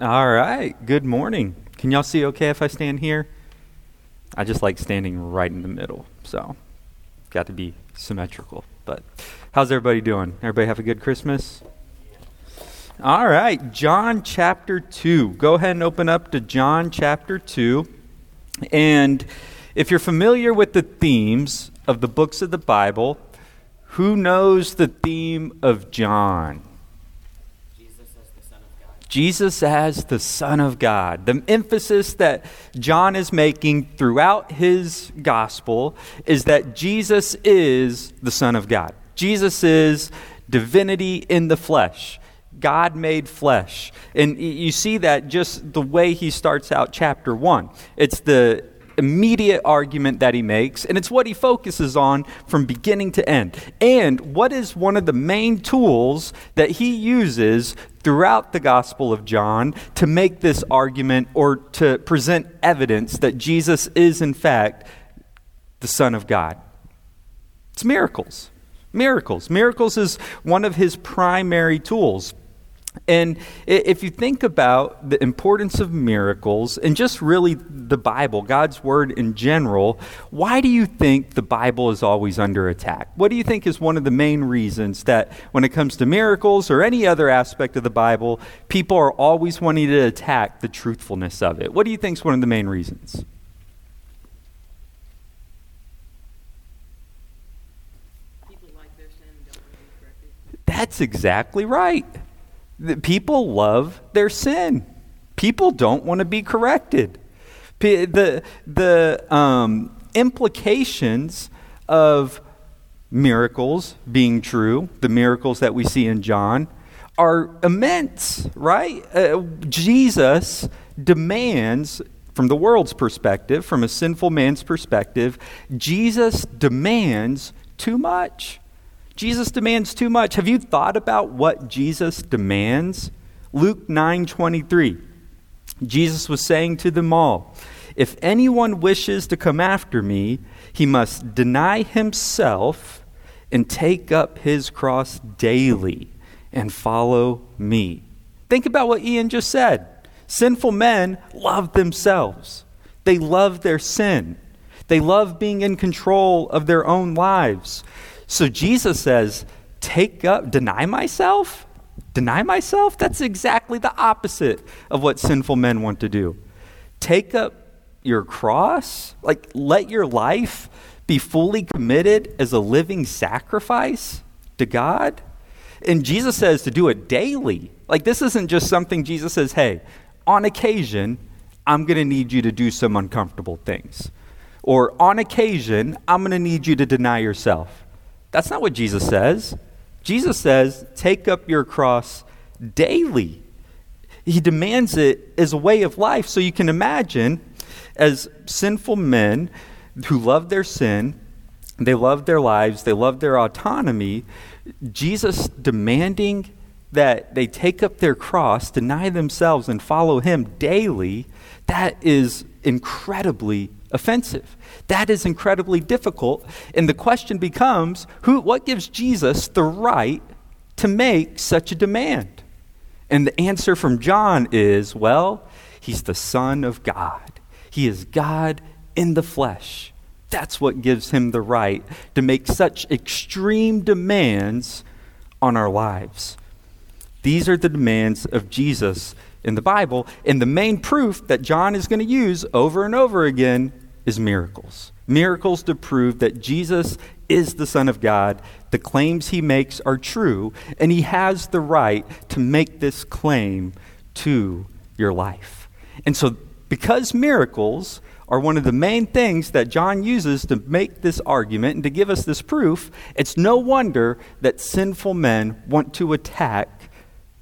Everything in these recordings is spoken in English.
All right. Good morning. Can y'all see okay if I stand here? I just like standing right in the middle. So, got to be symmetrical. But how's everybody doing? Everybody have a good Christmas? All right. John chapter 2. Go ahead and open up to John chapter 2. And if you're familiar with the themes of the books of the Bible, who knows the theme of John? Jesus as the Son of God. The emphasis that John is making throughout his gospel is that Jesus is the Son of God. Jesus is divinity in the flesh. God made flesh. And you see that just the way he starts out chapter 1. It's the immediate argument that he makes, and it's what he focuses on from beginning to end. And what is one of the main tools that he uses throughout the Gospel of John to make this argument or to present evidence that Jesus is, in fact, the Son of God? It's miracles. Miracles. Miracles is one of his primary tools. And if you think about the importance of miracles and just really the Bible, God's Word in general, why do you think the Bible is always under attack? What do you think is one of the main reasons that when it comes to miracles or any other aspect of the Bible, people are always wanting to attack the truthfulness of it? What do you think is one of the main reasons? That's exactly right. People love their sin. People don't want to be corrected. The, the um, implications of miracles being true, the miracles that we see in John, are immense, right? Uh, Jesus demands, from the world's perspective, from a sinful man's perspective, Jesus demands too much. Jesus demands too much. Have you thought about what Jesus demands? Luke 9:23. Jesus was saying to them all, "If anyone wishes to come after me, he must deny himself and take up his cross daily and follow me." Think about what Ian just said. Sinful men love themselves. They love their sin. They love being in control of their own lives. So Jesus says, Take up, deny myself? Deny myself? That's exactly the opposite of what sinful men want to do. Take up your cross, like let your life be fully committed as a living sacrifice to God. And Jesus says to do it daily. Like this isn't just something Jesus says, hey, on occasion, I'm going to need you to do some uncomfortable things. Or on occasion, I'm going to need you to deny yourself. That's not what Jesus says. Jesus says, take up your cross daily. He demands it as a way of life. So you can imagine, as sinful men who love their sin, they love their lives, they love their autonomy, Jesus demanding that they take up their cross, deny themselves, and follow him daily, that is incredibly offensive. That is incredibly difficult. And the question becomes who, what gives Jesus the right to make such a demand? And the answer from John is well, he's the Son of God. He is God in the flesh. That's what gives him the right to make such extreme demands on our lives. These are the demands of Jesus in the Bible. And the main proof that John is going to use over and over again is miracles. Miracles to prove that Jesus is the Son of God. The claims he makes are true, and he has the right to make this claim to your life. And so, because miracles are one of the main things that John uses to make this argument and to give us this proof, it's no wonder that sinful men want to attack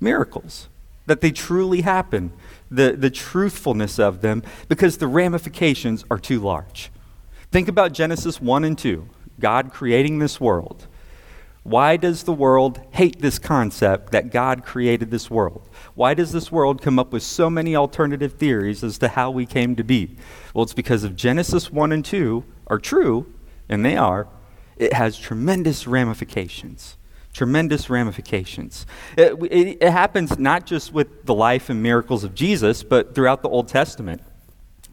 miracles, that they truly happen the, the truthfulness of them because the ramifications are too large. Think about Genesis 1 and 2, God creating this world. Why does the world hate this concept that God created this world? Why does this world come up with so many alternative theories as to how we came to be? Well, it's because if Genesis 1 and 2 are true, and they are, it has tremendous ramifications. Tremendous ramifications. It, it, it happens not just with the life and miracles of Jesus, but throughout the Old Testament.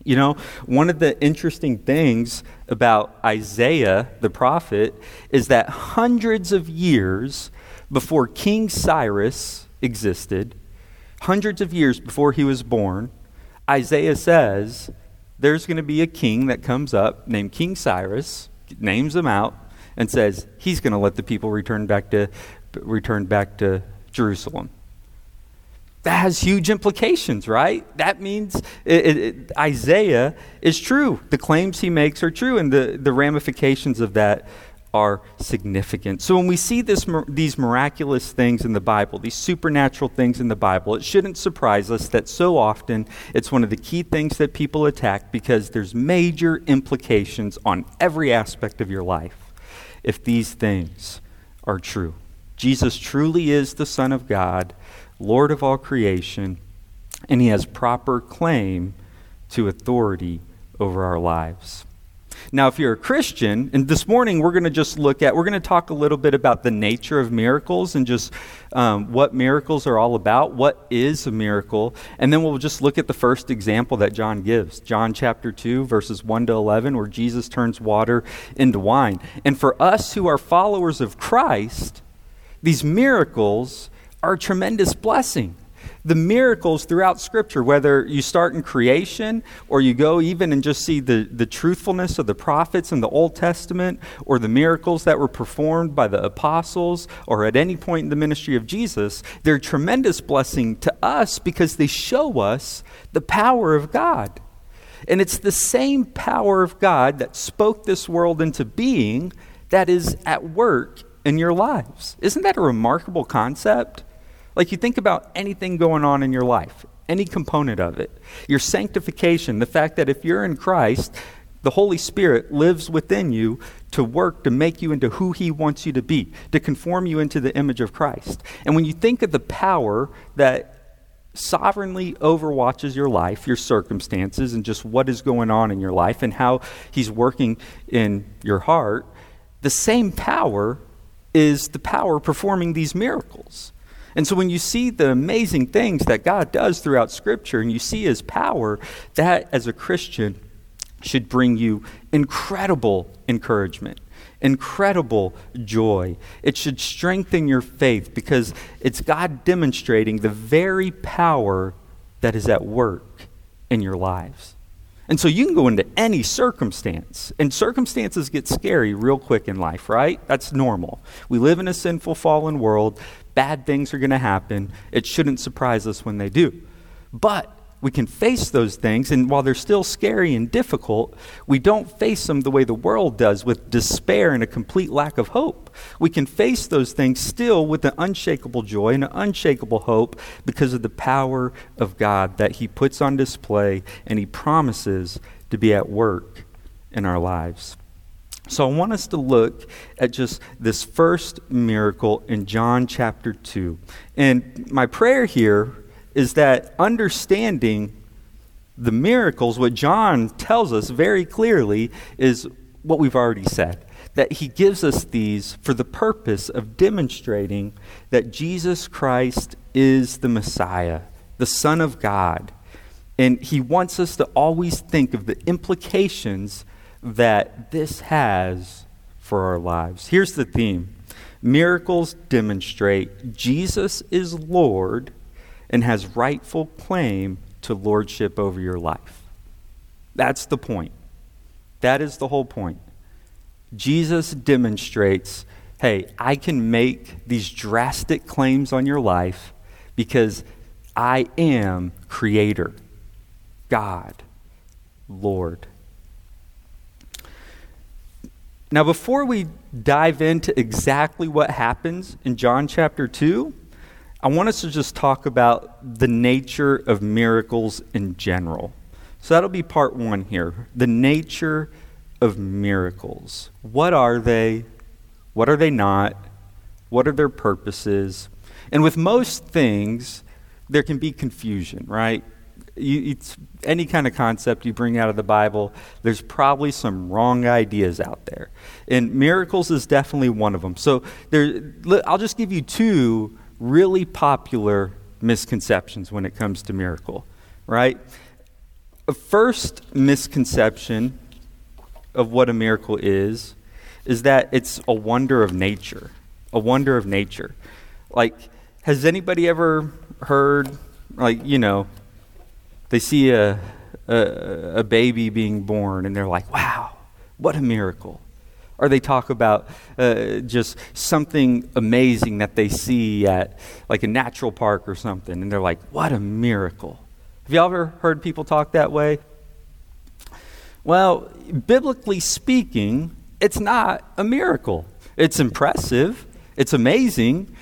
You know, one of the interesting things about Isaiah the prophet is that hundreds of years before King Cyrus existed, hundreds of years before he was born, Isaiah says there's going to be a king that comes up named King Cyrus, names him out, and says he's going to let the people return back to return back to Jerusalem that has huge implications, right? That means it, it, it, Isaiah is true. The claims he makes are true, and the, the ramifications of that are significant. So when we see this, these miraculous things in the Bible, these supernatural things in the Bible, it shouldn't surprise us that so often it's one of the key things that people attack because there's major implications on every aspect of your life if these things are true. Jesus truly is the Son of God Lord of all creation, and he has proper claim to authority over our lives. Now, if you're a Christian, and this morning we're going to just look at, we're going to talk a little bit about the nature of miracles and just um, what miracles are all about. What is a miracle? And then we'll just look at the first example that John gives John chapter 2, verses 1 to 11, where Jesus turns water into wine. And for us who are followers of Christ, these miracles are a tremendous blessing. The miracles throughout Scripture, whether you start in creation or you go even and just see the, the truthfulness of the prophets in the Old Testament or the miracles that were performed by the apostles or at any point in the ministry of Jesus, they're a tremendous blessing to us because they show us the power of God. And it's the same power of God that spoke this world into being that is at work in your lives. Isn't that a remarkable concept? Like you think about anything going on in your life, any component of it. Your sanctification, the fact that if you're in Christ, the Holy Spirit lives within you to work to make you into who He wants you to be, to conform you into the image of Christ. And when you think of the power that sovereignly overwatches your life, your circumstances, and just what is going on in your life and how He's working in your heart, the same power is the power performing these miracles. And so when you see the amazing things that God does throughout Scripture and you see His power, that as a Christian should bring you incredible encouragement, incredible joy. It should strengthen your faith because it's God demonstrating the very power that is at work in your lives. And so you can go into any circumstance, and circumstances get scary real quick in life, right? That's normal. We live in a sinful, fallen world. Bad things are going to happen. It shouldn't surprise us when they do. But we can face those things, and while they're still scary and difficult, we don't face them the way the world does with despair and a complete lack of hope. We can face those things still with an unshakable joy and an unshakable hope because of the power of God that He puts on display and He promises to be at work in our lives. So I want us to look at just this first miracle in John chapter 2. And my prayer here is that understanding the miracles, what John tells us very clearly, is what we've already said. That he gives us these for the purpose of demonstrating that Jesus Christ is the Messiah, the Son of God. And he wants us to always think of the implications that this has for our lives. Here's the theme miracles demonstrate Jesus is Lord and has rightful claim to lordship over your life. That's the point. That is the whole point. Jesus demonstrates hey, I can make these drastic claims on your life because I am Creator, God, Lord. Now, before we dive into exactly what happens in John chapter 2, I want us to just talk about the nature of miracles in general. So that'll be part one here. The nature of miracles. What are they? What are they not? What are their purposes? And with most things, there can be confusion, right? You, it's any kind of concept you bring out of the Bible, there's probably some wrong ideas out there. And miracles is definitely one of them. So there, I'll just give you two really popular misconceptions when it comes to miracle, right? A first misconception of what a miracle is is that it's a wonder of nature, a wonder of nature. Like, has anybody ever heard, like, you know, they see a, a, a baby being born and they're like, wow, what a miracle. Or they talk about uh, just something amazing that they see at like a natural park or something, and they're like, what a miracle. Have you ever heard people talk that way? Well, biblically speaking, it's not a miracle. It's impressive, it's amazing,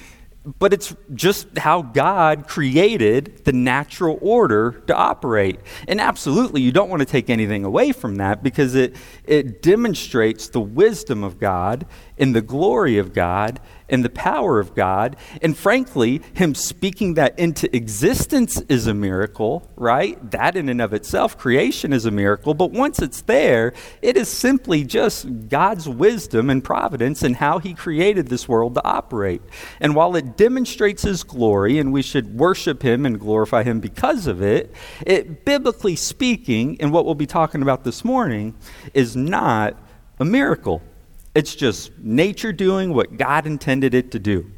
but it's just how God created the natural order to operate. And absolutely, you don't want to take anything away from that because it, it demonstrates the wisdom of God and the glory of God in the power of God. And frankly, Him speaking that into existence is a miracle, right? That in and of itself, creation is a miracle. But once it's there, it is simply just God's wisdom and providence and how He created this world to operate. And while it demonstrates His glory, and we should worship Him and glorify Him because of it, it biblically speaking, and what we'll be talking about this morning, is not a miracle. It's just nature doing what God intended it to do.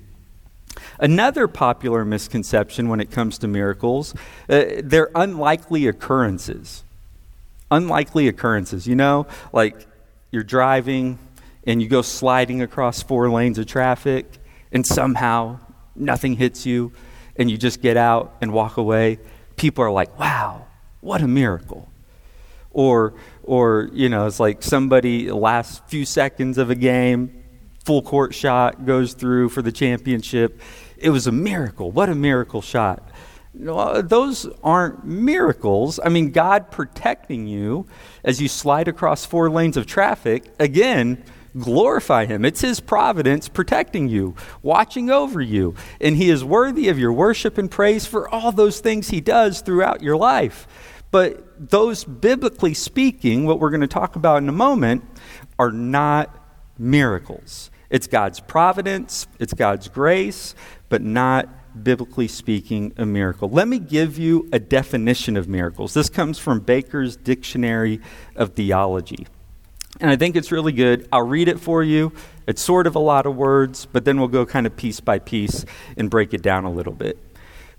Another popular misconception when it comes to miracles, uh, they're unlikely occurrences. Unlikely occurrences. You know, like you're driving and you go sliding across four lanes of traffic and somehow nothing hits you and you just get out and walk away. People are like, wow, what a miracle. Or or you know it's like somebody last few seconds of a game full court shot goes through for the championship it was a miracle what a miracle shot no, uh, those aren't miracles. I mean, God protecting you as you slide across four lanes of traffic, again, glorify Him. It's His providence protecting you, watching over you. And He is worthy of your worship and praise for all those things He does throughout your life. But those, biblically speaking, what we're going to talk about in a moment, are not miracles. It's God's providence, it's God's grace, but not biblically speaking, a miracle. Let me give you a definition of miracles. This comes from Baker's Dictionary of Theology. And I think it's really good. I'll read it for you. It's sort of a lot of words, but then we'll go kind of piece by piece and break it down a little bit.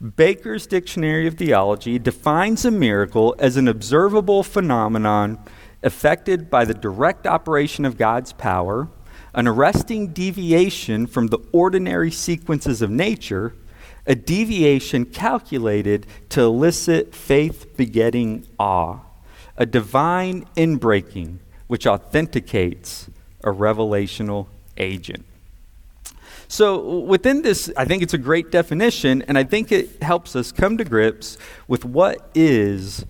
Baker's Dictionary of Theology defines a miracle as an observable phenomenon affected by the direct operation of God's power, an arresting deviation from the ordinary sequences of nature, a deviation calculated to elicit faith begetting awe, a divine inbreaking which authenticates a revelational agent. So, within this, I think it's a great definition, and I think it helps us come to grips with what is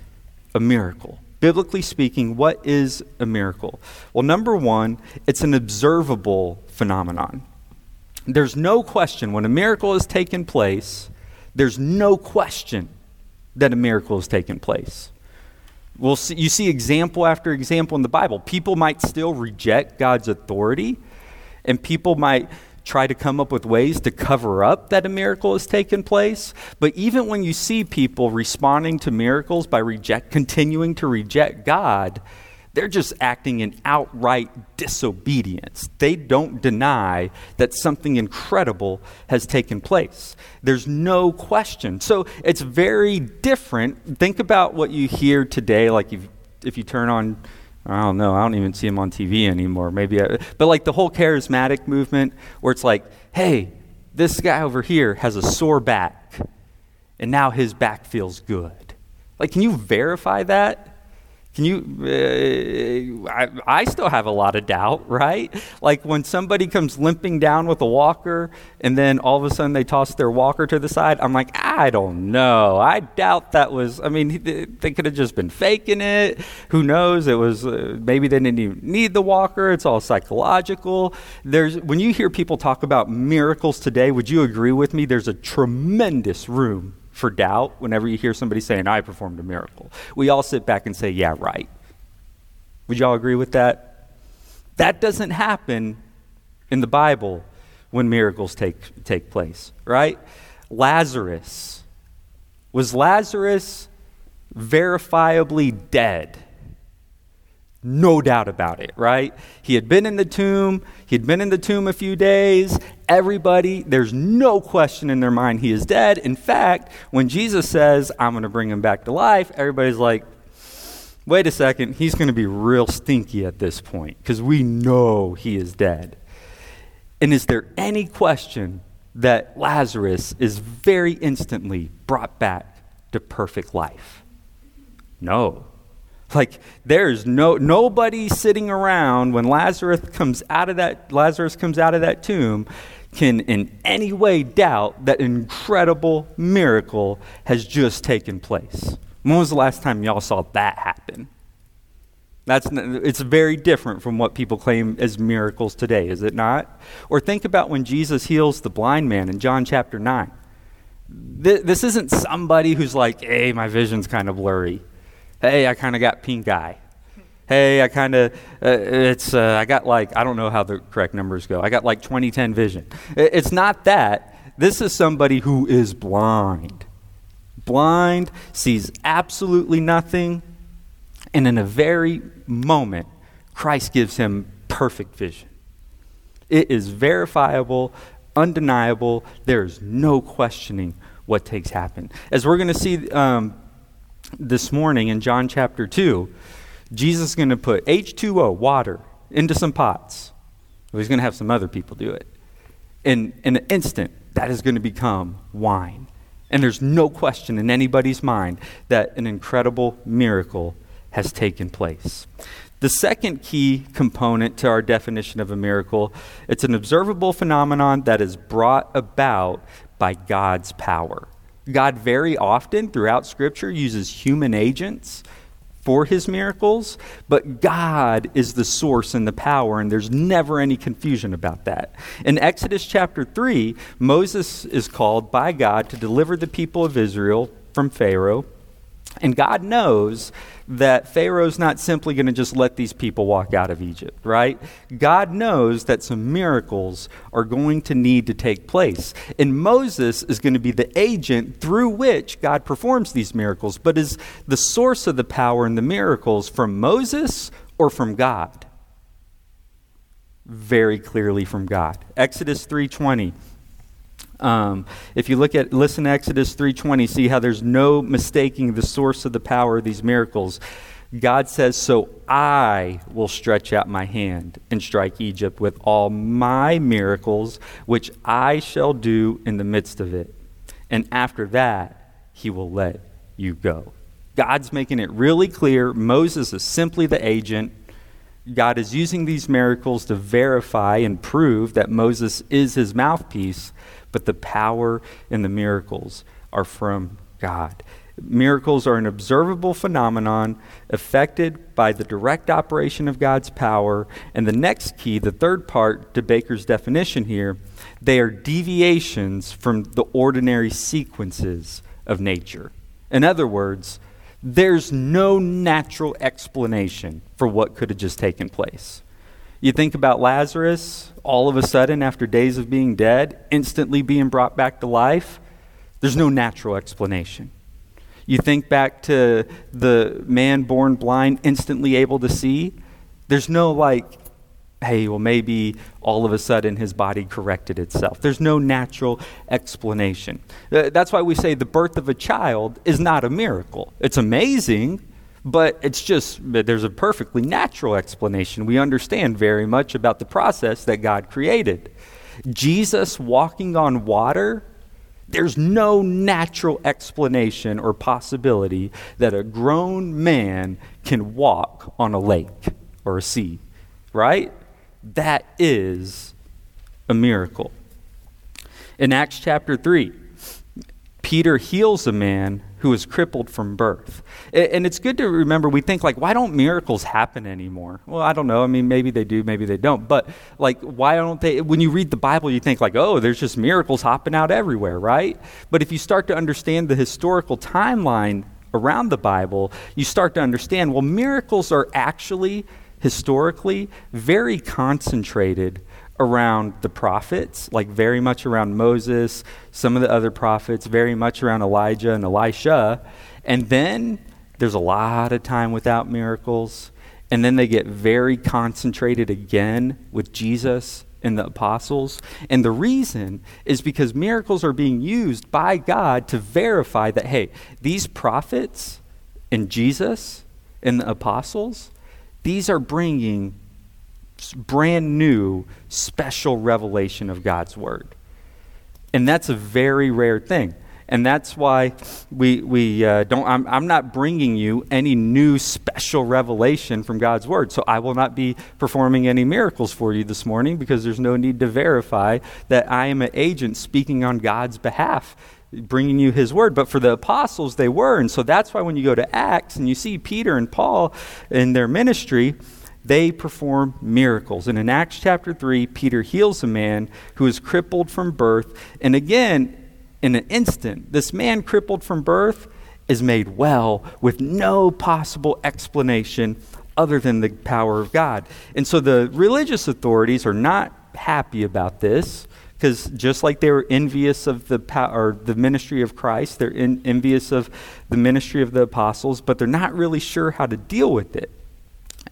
a miracle. Biblically speaking, what is a miracle? Well, number one, it's an observable phenomenon. There's no question when a miracle has taken place, there's no question that a miracle has taken place. We'll see, you see example after example in the Bible. People might still reject God's authority, and people might try to come up with ways to cover up that a miracle has taken place. But even when you see people responding to miracles by reject, continuing to reject God, they're just acting in outright disobedience. They don't deny that something incredible has taken place. There's no question. So it's very different. Think about what you hear today, like if, if you turn on I don't know. I don't even see him on TV anymore. Maybe, I, but like the whole charismatic movement, where it's like, hey, this guy over here has a sore back, and now his back feels good. Like, can you verify that? Can you? Uh, I, I, still have a lot of doubt, right? Like when somebody comes limping down with a walker and then all of a sudden they toss their walker to the side, I'm like, I don't know. I doubt that was, I mean, they could have just been faking it. Who knows? It was, uh, maybe they didn't even need the walker. It's all psychological. There's, when you hear people talk about miracles today, would you agree with me? There's a tremendous room for doubt whenever you hear somebody saying, I performed a miracle. We all sit back and say, Yeah, right. Would y'all agree with that? That doesn't happen in the Bible when miracles take, take place, right? Lazarus. Was Lazarus verifiably dead? No doubt about it, right? He had been in the tomb. He'd been in the tomb a few days. Everybody, there's no question in their mind he is dead. In fact, when Jesus says, I'm going to bring him back to life, everybody's like, wait a second, he's going to be real stinky at this point because we know he is dead. And is there any question that Lazarus is very instantly brought back to perfect life? No. Like there's no nobody sitting around when Lazarus comes out of that Lazarus comes out of that tomb can in any way doubt that incredible miracle has just taken place. When was the last time y'all saw that happen? That's, it's very different from what people claim as miracles today, is it not? Or think about when Jesus heals the blind man in John chapter 9. This isn't somebody who's like, hey, my vision's kind of blurry. Hey, I kind of got pink eye. Hey, I kind of, uh, it's, uh, I got like, I don't know how the correct numbers go. I got like 2010 vision. It's not that. This is somebody who is blind. Blind, sees absolutely nothing, and in a very moment, Christ gives him perfect vision. It is verifiable, undeniable. There is no questioning what takes happen. As we're going to see um, this morning in John chapter 2, Jesus is going to put H2O, water, into some pots. He's going to have some other people do it. And in an instant, that is going to become wine. And there's no question in anybody's mind that an incredible miracle has taken place. The second key component to our definition of a miracle, it's an observable phenomenon that is brought about by God's power. God very often throughout scripture uses human agents for his miracles, but God is the source and the power, and there's never any confusion about that. In Exodus chapter 3, Moses is called by God to deliver the people of Israel from Pharaoh. And God knows that Pharaoh's not simply going to just let these people walk out of Egypt, right? God knows that some miracles are going to need to take place. And Moses is going to be the agent through which God performs these miracles. But is the source of the power and the miracles from Moses or from God? Very clearly from God. Exodus 3:20 um, if you look at listen to Exodus 3:20, see how there's no mistaking the source of the power of these miracles. God says, "So I will stretch out my hand and strike Egypt with all my miracles, which I shall do in the midst of it. And after that, he will let you go." God's making it really clear Moses is simply the agent. God is using these miracles to verify and prove that Moses is his mouthpiece but the power and the miracles are from God. Miracles are an observable phenomenon affected by the direct operation of God's power. And the next key, the third part to Baker's definition here, they are deviations from the ordinary sequences of nature. In other words, there's no natural explanation for what could have just taken place. You think about Lazarus, all of a sudden, after days of being dead, instantly being brought back to life. There's no natural explanation. You think back to the man born blind, instantly able to see. There's no, like, hey, well, maybe all of a sudden his body corrected itself. There's no natural explanation. Uh, that's why we say the birth of a child is not a miracle. It's amazing, but it's just, there's a perfectly natural explanation. We understand very much about the process that God created. Jesus walking on water, there's no natural explanation or possibility that a grown man can walk on a lake or a sea, right? That is a miracle. In Acts chapter 3, Peter heals a man who is crippled from birth. And it's good to remember, we think, like, why don't miracles happen anymore? Well, I don't know. I mean, maybe they do, maybe they don't. But, like, why don't they? When you read the Bible, you think, like, oh, there's just miracles hopping out everywhere, right? But if you start to understand the historical timeline around the Bible, you start to understand, well, miracles are actually, historically, very concentrated around the prophets, like very much around Moses, some of the other prophets, very much around Elijah and Elisha. And then there's a lot of time without miracles. And then they get very concentrated again with Jesus and the apostles. And the reason is because miracles are being used by God to verify that, hey, these prophets and Jesus and the apostles, these are bringing brand new, special revelation of God's Word. And that's a very rare thing. And that's why we, we uh, don't, I'm, I'm not bringing you any new special revelation from God's Word. So I will not be performing any miracles for you this morning because there's no need to verify that I am an agent speaking on God's behalf bringing you his word. But for the apostles, they were. And so that's why when you go to Acts and you see Peter and Paul in their ministry, they perform miracles. And in Acts chapter 3, Peter heals a man who is crippled from birth. And again, in an instant, this man crippled from birth is made well with no possible explanation other than the power of God. And so the religious authorities are not happy about this because just like they were envious of the power, the ministry of Christ, they're in, envious of the ministry of the apostles, but they're not really sure how to deal with it.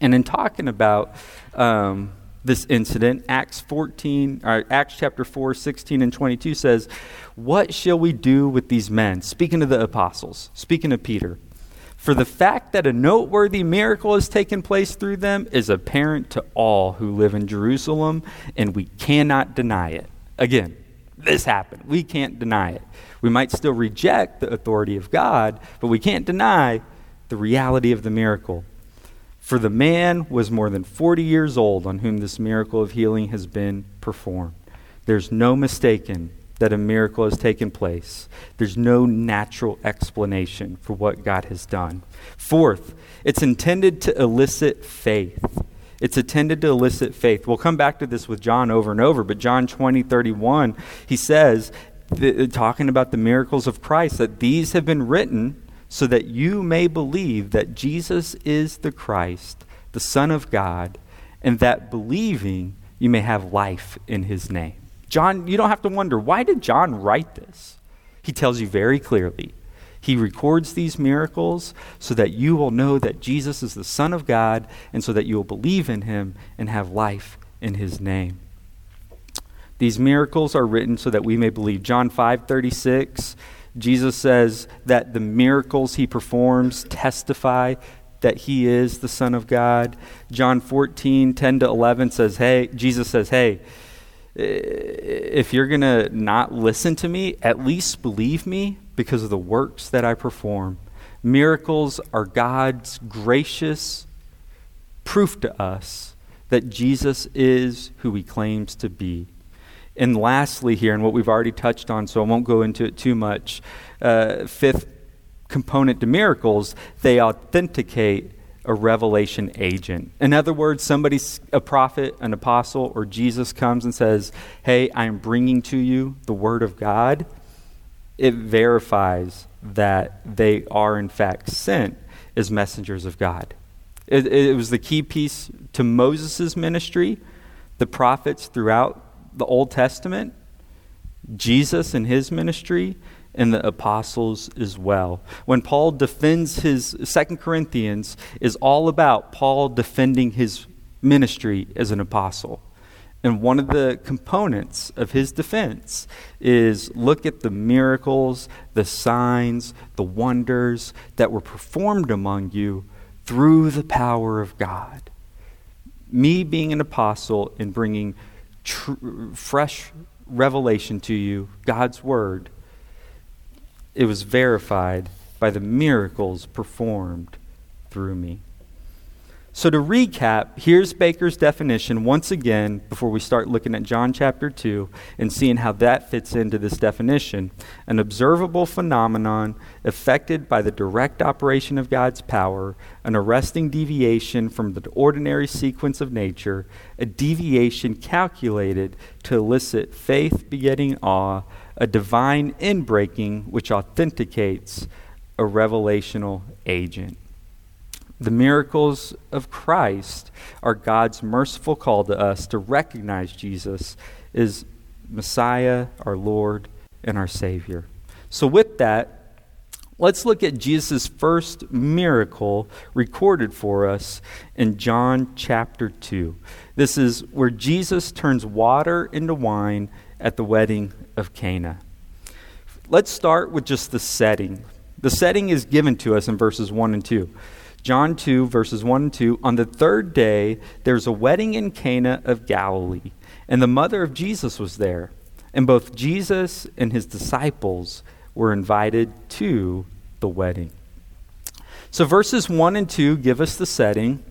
And in talking about um, this incident, Acts 14, or Acts chapter 4, 16 and 22 says, What shall we do with these men? Speaking of the apostles, speaking of Peter. For the fact that a noteworthy miracle has taken place through them is apparent to all who live in Jerusalem, and we cannot deny it. Again, this happened. We can't deny it. We might still reject the authority of God, but we can't deny the reality of the miracle. For the man was more than 40 years old on whom this miracle of healing has been performed. There's no mistaking that a miracle has taken place. There's no natural explanation for what God has done. Fourth, it's intended to elicit faith. It's intended to elicit faith. We'll come back to this with John over and over, but John 20, 31, he says, th- talking about the miracles of Christ, that these have been written so that you may believe that Jesus is the Christ, the Son of God, and that believing you may have life in his name. John, you don't have to wonder why did John write this? He tells you very clearly. He records these miracles so that you will know that Jesus is the Son of God and so that you will believe in him and have life in his name. These miracles are written so that we may believe. John 5:36 Jesus says that the miracles he performs testify that he is the Son of God. John 14, 10 to 11 says, Hey, Jesus says, Hey, if you're going to not listen to me, at least believe me because of the works that I perform. Miracles are God's gracious proof to us that Jesus is who he claims to be. And lastly, here, and what we've already touched on, so I won't go into it too much, uh, fifth component to miracles, they authenticate a revelation agent. In other words, somebody, a prophet, an apostle, or Jesus comes and says, Hey, I'm bringing to you the Word of God. It verifies that they are, in fact, sent as messengers of God. It, it was the key piece to Moses' ministry. The prophets throughout the Old Testament, Jesus and his ministry, and the apostles as well. When Paul defends his Second Corinthians is all about Paul defending his ministry as an apostle. And one of the components of his defense is look at the miracles, the signs, the wonders that were performed among you through the power of God. Me being an apostle and bringing tr- fresh revelation to you, God's word, it was verified by the miracles performed through me. So, to recap, here's Baker's definition once again before we start looking at John chapter 2 and seeing how that fits into this definition. An observable phenomenon affected by the direct operation of God's power, an arresting deviation from the ordinary sequence of nature, a deviation calculated to elicit faith begetting awe, a divine inbreaking which authenticates a revelational agent. The miracles of Christ are God's merciful call to us to recognize Jesus as Messiah, our Lord, and our Savior. So, with that, let's look at Jesus' first miracle recorded for us in John chapter 2. This is where Jesus turns water into wine at the wedding of Cana. Let's start with just the setting. The setting is given to us in verses 1 and 2. John 2, verses 1 and 2. On the third day, there's a wedding in Cana of Galilee, and the mother of Jesus was there. And both Jesus and his disciples were invited to the wedding. So, verses 1 and 2 give us the setting.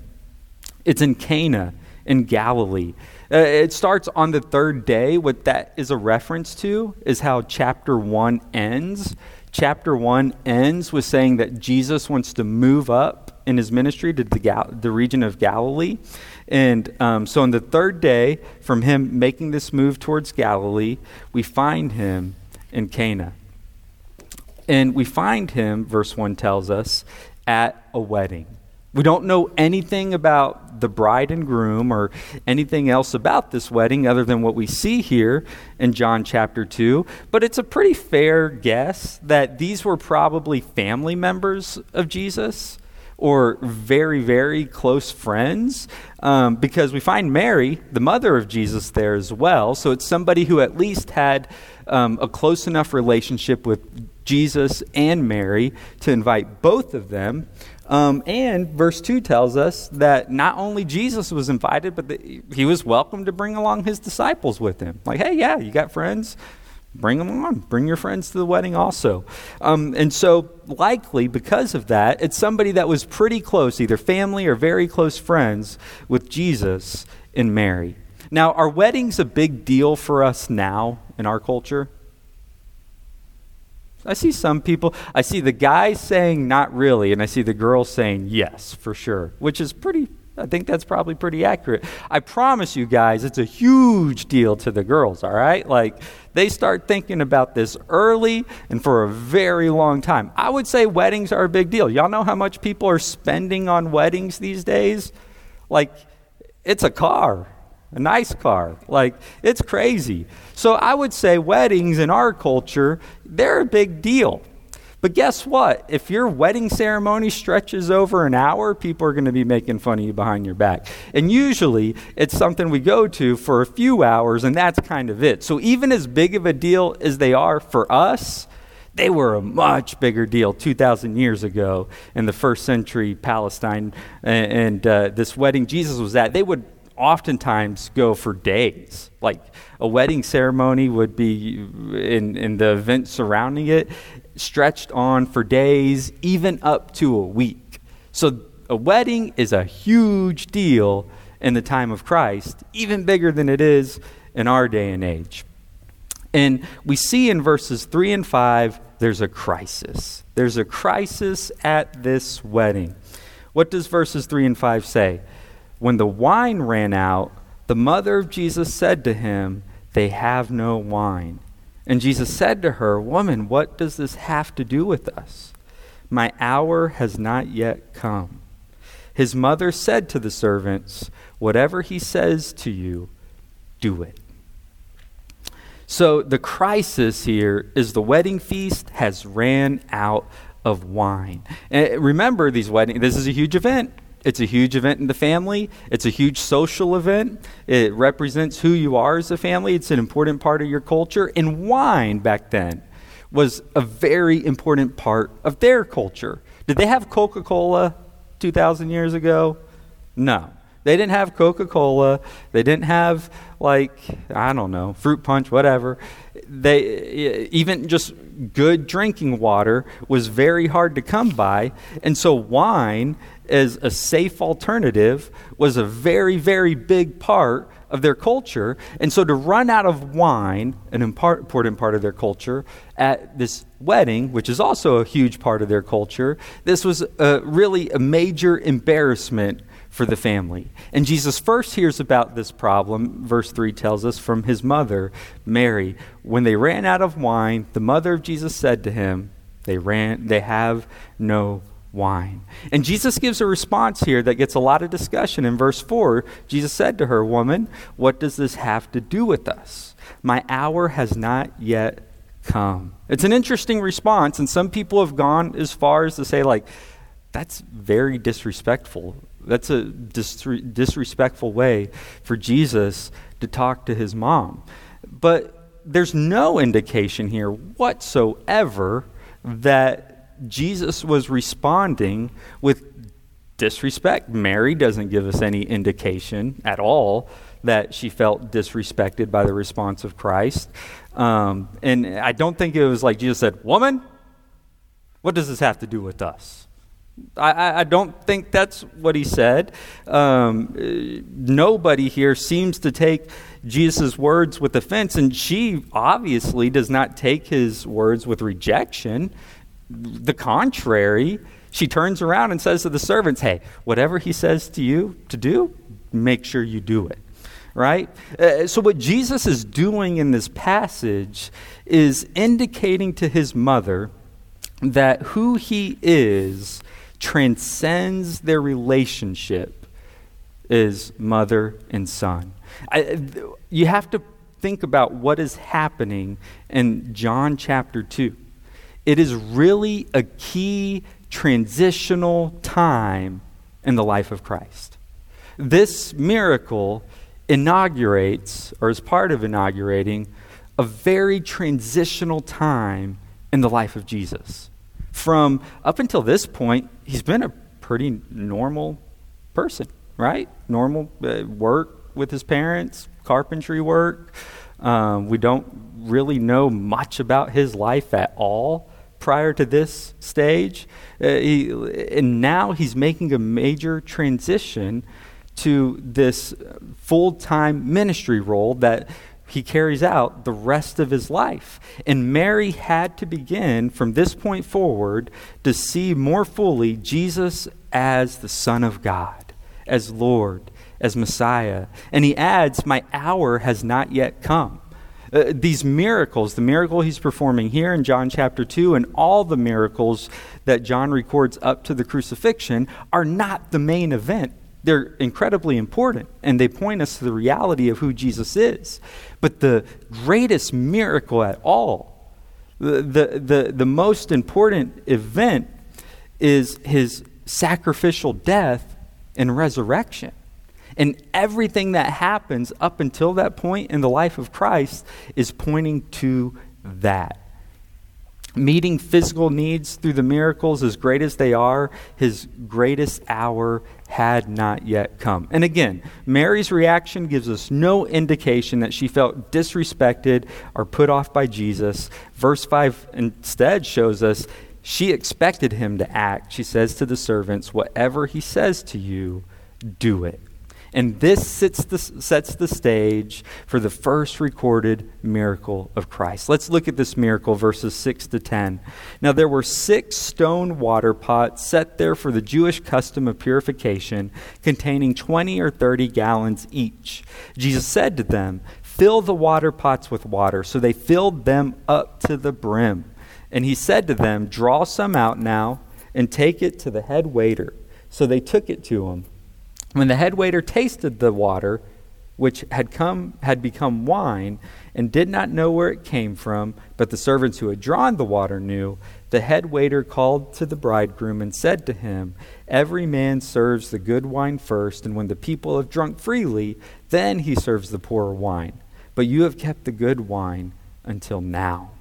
It's in Cana in Galilee. Uh, it starts on the third day. What that is a reference to is how chapter 1 ends. Chapter 1 ends with saying that Jesus wants to move up in his ministry to the, Gal- the region of Galilee. And um, so on the third day, from him making this move towards Galilee, we find him in Cana. And we find him, verse 1 tells us, at a wedding. We don't know anything about the bride and groom or anything else about this wedding other than what we see here in John chapter 2. But it's a pretty fair guess that these were probably family members of Jesus or very, very close friends, um, because we find Mary, the mother of Jesus, there as well. So it's somebody who at least had um, a close enough relationship with Jesus and Mary to invite both of them. Um, and verse 2 tells us that not only Jesus was invited, but he was welcome to bring along his disciples with him. Like, hey, yeah, you got friends? Bring them on. Bring your friends to the wedding also. Um, and so, likely because of that, it's somebody that was pretty close, either family or very close friends with Jesus and Mary. Now, are weddings a big deal for us now in our culture? I see some people, I see the guys saying not really, and I see the girls saying yes, for sure, which is pretty I think that's probably pretty accurate. I promise you guys, it's a huge deal to the girls, all right? Like, they start thinking about this early and for a very long time. I would say weddings are a big deal. Y'all know how much people are spending on weddings these days? Like, it's a car, a nice car. Like, it's crazy. So I would say weddings in our culture, they're a big deal. But guess what? If your wedding ceremony stretches over an hour, people are going to be making fun of you behind your back. And usually it's something we go to for a few hours, and that's kind of it. So even as big of a deal as they are for us, they were a much bigger deal 2,000 years ago in the first century Palestine. And, and uh, this wedding Jesus was at, they would oftentimes go for days. Like a wedding ceremony would be in, in the event surrounding it, stretched on for days, even up to a week. So a wedding is a huge deal in the time of Christ, even bigger than it is in our day and age. And we see in verses 3 and 5, there's a crisis. There's a crisis at this wedding. What does verses 3 and 5 say? When the wine ran out, the mother of Jesus said to him, They have no wine. And Jesus said to her, Woman, what does this have to do with us? My hour has not yet come. His mother said to the servants, Whatever he says to you, do it. So the crisis here is the wedding feast has ran out of wine. And remember these weddings, this is a huge event. It's a huge event in the family. It's a huge social event. It represents who you are as a family. It's an important part of your culture. And wine back then was a very important part of their culture. Did they have Coca Cola 2,000 years ago? No. They didn't have Coca Cola. They didn't have, like, I don't know, fruit punch, whatever. They eh, even just good drinking water was very hard to come by, and so wine as a safe alternative was a very very big part of their culture. And so to run out of wine, an important part of their culture, at this wedding, which is also a huge part of their culture, this was a, really a major embarrassment for the family. And Jesus first hears about this problem, verse 3 tells us, from his mother, Mary. When they ran out of wine, the mother of Jesus said to him, They ran they have no wine. And Jesus gives a response here that gets a lot of discussion. In verse 4, Jesus said to her, Woman, what does this have to do with us? My hour has not yet come. It's an interesting response, and some people have gone as far as to say, like, that's very disrespectful. That's a dis- disrespectful way for Jesus to talk to his mom. But there's no indication here whatsoever that Jesus was responding with disrespect. Mary doesn't give us any indication at all that she felt disrespected by the response of Christ. Um, and I don't think it was like Jesus said, Woman, what does this have to do with us? I, I don't think that's what he said. Um, nobody here seems to take Jesus' words with offense, and she obviously does not take his words with rejection the contrary, she turns around and says to the servants, Hey, whatever he says to you to do, make sure you do it. Right? Uh, so, what Jesus is doing in this passage is indicating to his mother that who he is transcends their relationship as mother and son. I, you have to think about what is happening in John chapter 2 it is really a key transitional time in the life of Christ. This miracle inaugurates, or is part of inaugurating, a very transitional time in the life of Jesus. From up until this point, he's been a pretty normal person, right? Normal uh, work with his parents, carpentry work. Um, we don't really know much about his life at all prior to this stage. Uh, he, and now he's making a major transition to this full time ministry role that he carries out the rest of his life. And Mary had to begin from this point forward to see more fully Jesus as the Son of God, as Lord, as Messiah. And he adds, My hour has not yet come. Uh, these miracles, the miracle he's performing here in John chapter 2, and all the miracles that John records up to the crucifixion, are not the main event. They're incredibly important, and they point us to the reality of who Jesus is. But the greatest miracle at all, the, the, the, the most important event, is his sacrificial death and resurrection. And everything that happens up until that point in the life of Christ is pointing to that. Meeting physical needs through the miracles, as great as they are, his greatest hour had not yet come. And again, Mary's reaction gives us no indication that she felt disrespected or put off by Jesus. Verse 5 instead shows us she expected him to act. She says to the servants, Whatever he says to you, do it. And this sets the, sets the stage for the first recorded miracle of Christ. Let's look at this miracle, verses 6 to 10. Now, there were six stone water pots set there for the Jewish custom of purification, containing 20 or 30 gallons each. Jesus said to them, Fill the water pots with water. So they filled them up to the brim. And he said to them, Draw some out now and take it to the head waiter. So they took it to him. When the head waiter tasted the water, which had come had become wine, and did not know where it came from, but the servants who had drawn the water knew, the head waiter called to the bridegroom and said to him, Every man serves the good wine first, and when the people have drunk freely, then he serves the poor wine. But you have kept the good wine until now.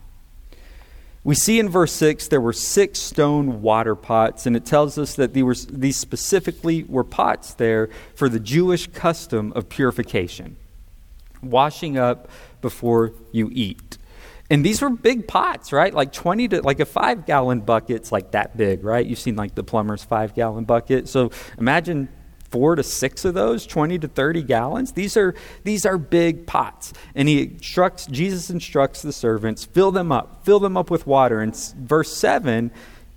We see in verse 6 there were six stone water pots, and it tells us that these, were, these specifically were pots there for the Jewish custom of purification, washing up before you eat. And these were big pots, right? Like 20 to, like a five gallon bucket's like that big, right? You've seen like the plumber's five gallon bucket. So imagine four to six of those 20 to 30 gallons these are these are big pots. And he instructs jesus instructs the servants fill them up fill them up with water. And verse 7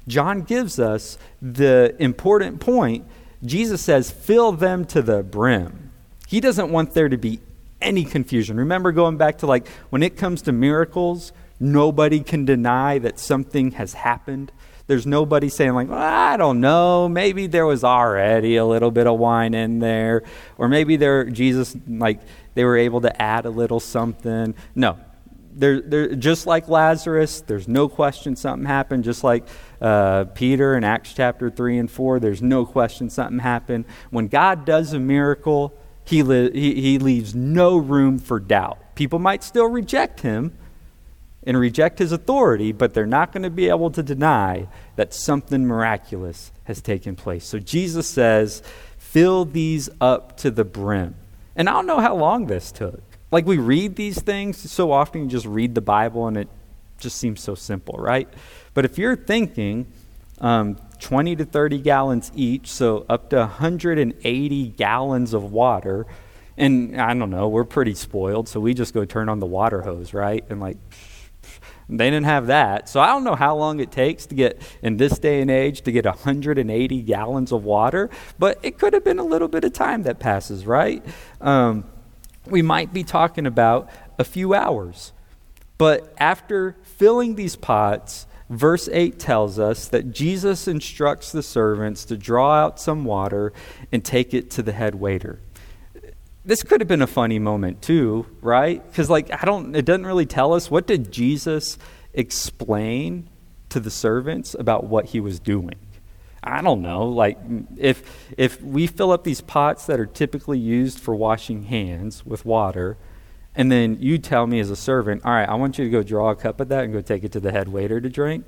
john gives us the important point. Jesus says fill them to the brim. He doesn't want there to be any confusion. Remember going back to like when it comes to miracles nobody can deny that something has happened there's nobody saying, like, well, I don't know, maybe there was already a little bit of wine in there, or maybe there, Jesus, like, they were able to add a little something. No. They're, they're, just like Lazarus, there's no question something happened. Just like uh, Peter in Acts chapter 3 and 4, there's no question something happened. When God does a miracle, he, li- he, he leaves no room for doubt. People might still reject him, and reject his authority, but they're not going to be able to deny that something miraculous has taken place. So Jesus says, fill these up to the brim. And I don't know how long this took. Like we read these things so often, you just read the Bible and it just seems so simple, right? But if you're thinking um, 20 to 30 gallons each, so up to 180 gallons of water, and I don't know, we're pretty spoiled, so we just go turn on the water hose, right? And like, they didn't have that. So I don't know how long it takes to get, in this day and age, to get 180 gallons of water, but it could have been a little bit of time that passes, right? Um, we might be talking about a few hours. But after filling these pots, verse 8 tells us that Jesus instructs the servants to draw out some water and take it to the head waiter this could have been a funny moment too, right? Because like I don't, it doesn't really tell us what did Jesus explain to the servants about what he was doing. I don't know. Like if if we fill up these pots that are typically used for washing hands with water, and then you tell me as a servant, all right, I want you to go draw a cup of that and go take it to the head waiter to drink.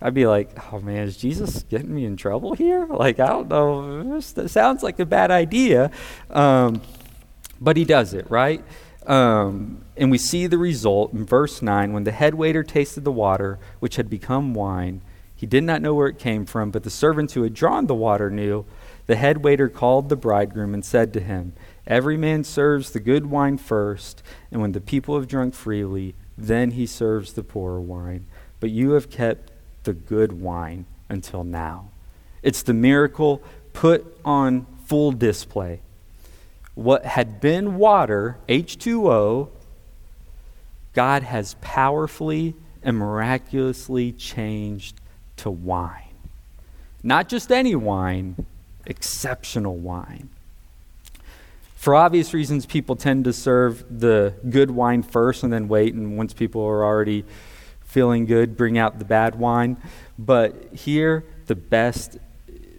I'd be like, oh man, is Jesus getting me in trouble here? Like, I don't know. This sounds like a bad idea. Um, but he does it, right? Um, and we see the result in verse 9 when the head waiter tasted the water, which had become wine. He did not know where it came from, but the servants who had drawn the water knew. The head waiter called the bridegroom and said to him, Every man serves the good wine first, and when the people have drunk freely, then he serves the poorer wine. But you have kept the good wine until now. It's the miracle put on full display what had been water, H2O, God has powerfully and miraculously changed to wine. Not just any wine, exceptional wine. For obvious reasons, people tend to serve the good wine first and then wait, and once people are already feeling good, bring out the bad wine. But here, the best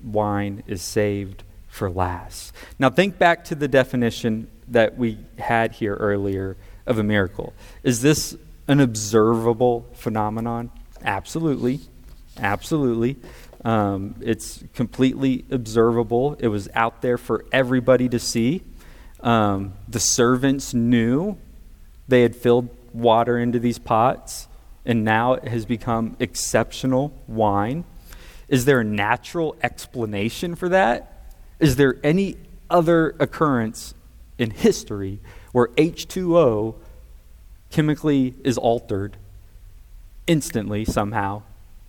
wine is saved for last. Now, think back to the definition that we had here earlier of a miracle. Is this an observable phenomenon? Absolutely. Absolutely. Um, it's completely observable. It was out there for everybody to see. Um, the servants knew they had filled water into these pots, and now it has become exceptional wine. Is there a natural explanation for that? Is there any other occurrence in history where H2O chemically is altered instantly somehow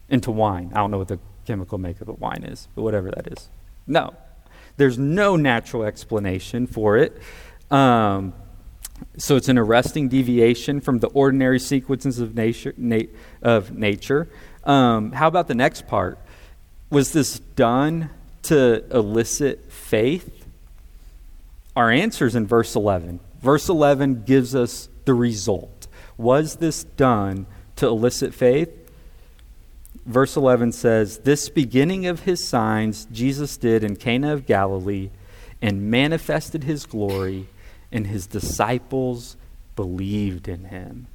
into wine? I don't know what the chemical makeup of wine is, but whatever that is. No. There's no natural explanation for it. Um, so it's an arresting deviation from the ordinary sequences of nature. Na- of nature. Um, how about the next part? Was this done to elicit faith? Our answer is in verse 11. Verse 11 gives us the result. Was this done to elicit faith? Verse 11 says, This beginning of his signs Jesus did in Cana of Galilee and manifested his glory, and his disciples believed in him.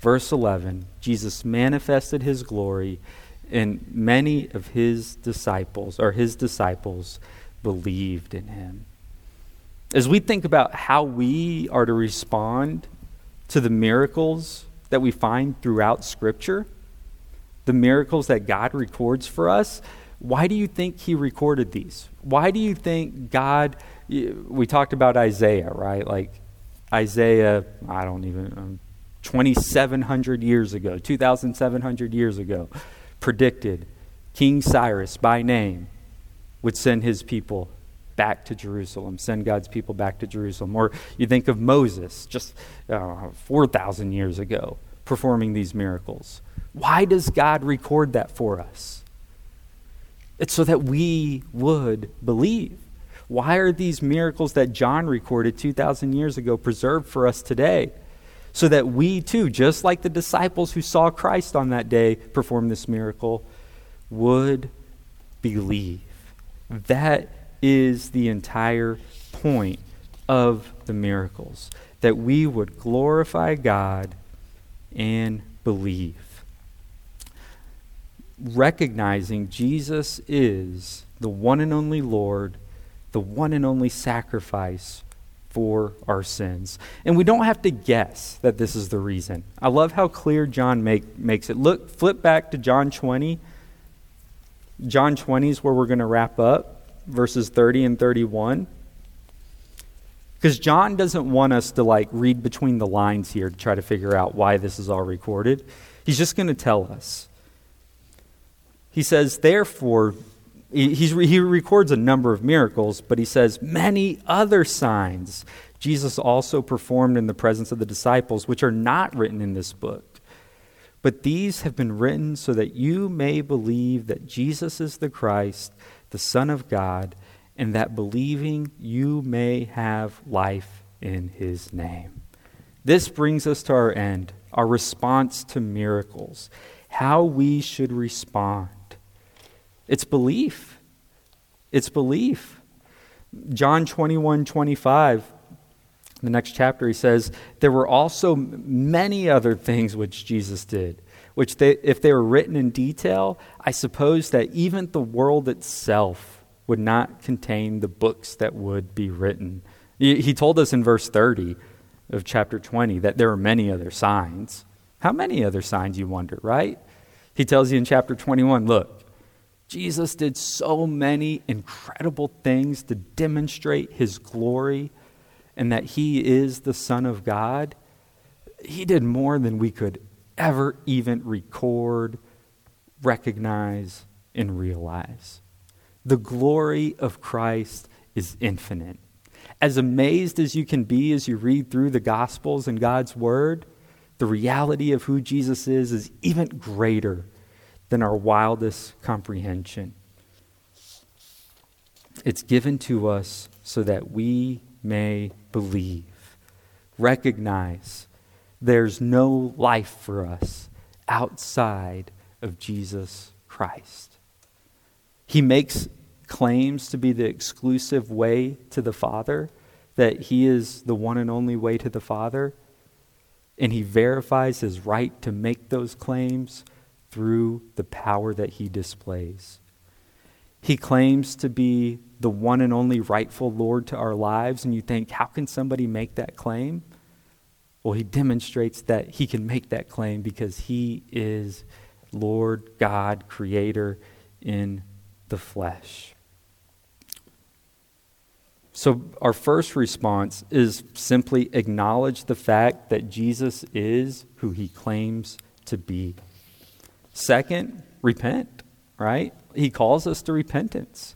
Verse 11 Jesus manifested his glory and many of his disciples, or his disciples, believed in him. As we think about how we are to respond to the miracles that we find throughout Scripture, the miracles that God records for us, why do you think He recorded these? Why do you think God, we talked about Isaiah, right? Like Isaiah, I don't even, um, 2,700 years ago, 2,700 years ago, predicted King Cyrus by name would send his people back to Jerusalem, send God's people back to Jerusalem. Or you think of Moses just uh, 4,000 years ago performing these miracles. Why does God record that for us? It's so that we would believe. Why are these miracles that John recorded 2,000 years ago preserved for us today? So that we too, just like the disciples who saw Christ on that day perform this miracle, would believe. That is the entire point of the miracles that we would glorify God and believe. Recognizing Jesus is the one and only Lord, the one and only sacrifice for our sins. And we don't have to guess that this is the reason. I love how clear John make, makes it. Look, flip back to John 20. John 20 is where we're going to wrap up verses 30 and 31. Because John doesn't want us to like read between the lines here to try to figure out why this is all recorded. He's just going to tell us. He says, therefore, he, he records a number of miracles, but he says, many other signs Jesus also performed in the presence of the disciples, which are not written in this book. But these have been written so that you may believe that Jesus is the Christ the Son of God, and that believing you may have life in his name. This brings us to our end, our response to miracles, how we should respond. It's belief. It's belief. John 21 25, the next chapter, he says, There were also many other things which Jesus did which they, if they were written in detail, I suppose that even the world itself would not contain the books that would be written. He told us in verse 30 of chapter 20 that there are many other signs. How many other signs, you wonder, right? He tells you in chapter 21 look, Jesus did so many incredible things to demonstrate his glory and that he is the Son of God. He did more than we could ever even record, recognize, and realize. The glory of Christ is infinite. As amazed as you can be as you read through the Gospels and God's Word, the reality of who Jesus is is even greater than our wildest comprehension. It's given to us so that we may believe, recognize, there's no life for us outside of Jesus Christ. He makes claims to be the exclusive way to the Father, that He is the one and only way to the Father, and He verifies His right to make those claims through the power that He displays. He claims to be the one and only rightful Lord to our lives, and you think, how can somebody make that claim? Well, he demonstrates that he can make that claim because he is Lord God, creator in the flesh. So, our first response is simply acknowledge the fact that Jesus is who he claims to be. Second, repent, right? He calls us to repentance.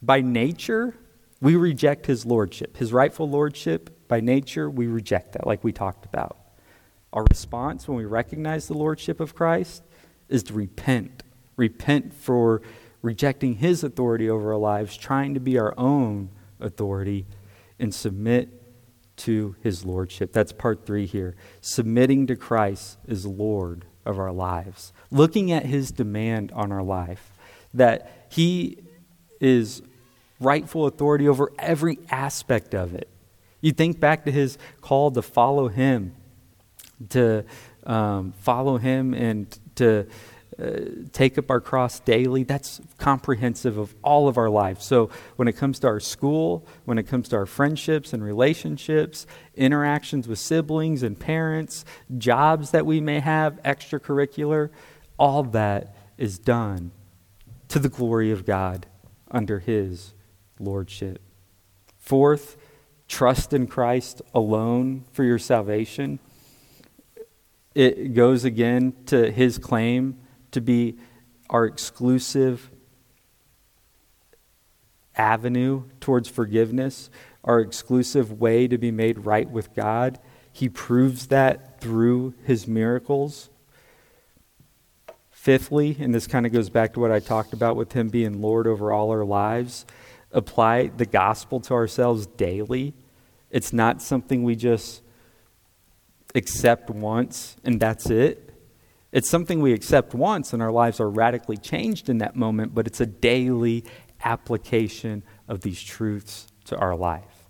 By nature, we reject his lordship, his rightful lordship by nature, we reject that, like we talked about. Our response when we recognize the Lordship of Christ is to repent. Repent for rejecting His authority over our lives, trying to be our own authority, and submit to His Lordship. That's part three here. Submitting to Christ as Lord of our lives, looking at His demand on our life, that He is rightful authority over every aspect of it. You think back to his call to follow him, to um, follow him and to uh, take up our cross daily, that's comprehensive of all of our lives. So when it comes to our school, when it comes to our friendships and relationships, interactions with siblings and parents, jobs that we may have, extracurricular, all that is done to the glory of God under His lordship. Fourth, trust in Christ alone for your salvation. It goes again to his claim to be our exclusive avenue towards forgiveness, our exclusive way to be made right with God. He proves that through his miracles. Fifthly, and this kind of goes back to what I talked about with him being Lord over all our lives, apply the gospel to ourselves daily. It's not something we just accept once and that's it. It's something we accept once and our lives are radically changed in that moment, but it's a daily application of these truths to our life.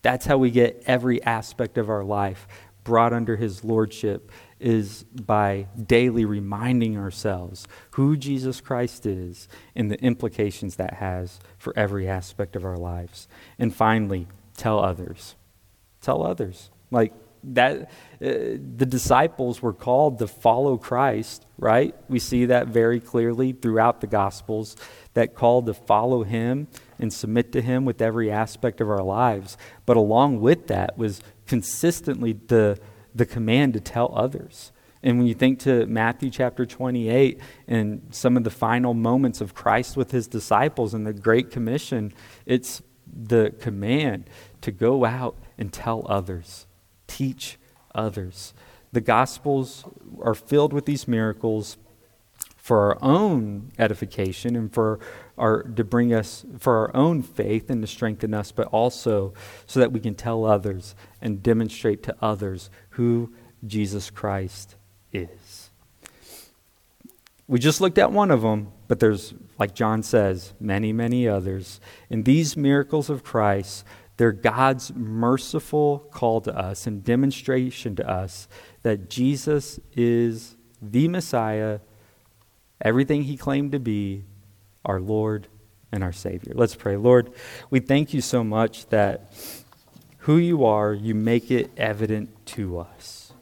That's how we get every aspect of our life brought under his lordship is by daily reminding ourselves who Jesus Christ is and the implications that has for every aspect of our lives. And finally, tell others. Tell others. Like that uh, the disciples were called to follow Christ, right? We see that very clearly throughout the gospels that call to follow him and submit to him with every aspect of our lives. But along with that was consistently the the command to tell others. And when you think to Matthew chapter 28 and some of the final moments of Christ with his disciples and the Great Commission, it's the command to go out and tell others, teach others. The Gospels are filled with these miracles for our own edification and for our to bring us for our own faith and to strengthen us, but also so that we can tell others and demonstrate to others who Jesus Christ is. We just looked at one of them, but there's, like John says, many, many others. And these miracles of Christ, they're God's merciful call to us and demonstration to us that Jesus is the Messiah, everything he claimed to be, our Lord and our Savior. Let's pray. Lord, we thank you so much that who you are, you make it evident to us.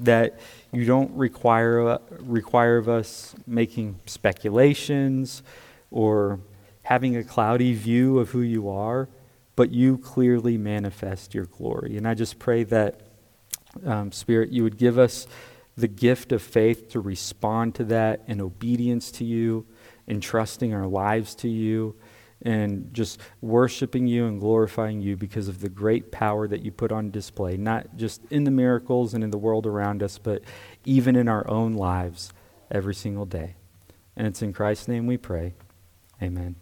That you don't require, require of us making speculations or having a cloudy view of who you are, but you clearly manifest your glory. And I just pray that, um, Spirit, you would give us the gift of faith to respond to that in obedience to you, entrusting our lives to you, and just worshiping you and glorifying you because of the great power that you put on display, not just in the miracles and in the world around us, but even in our own lives every single day. And it's in Christ's name we pray. Amen.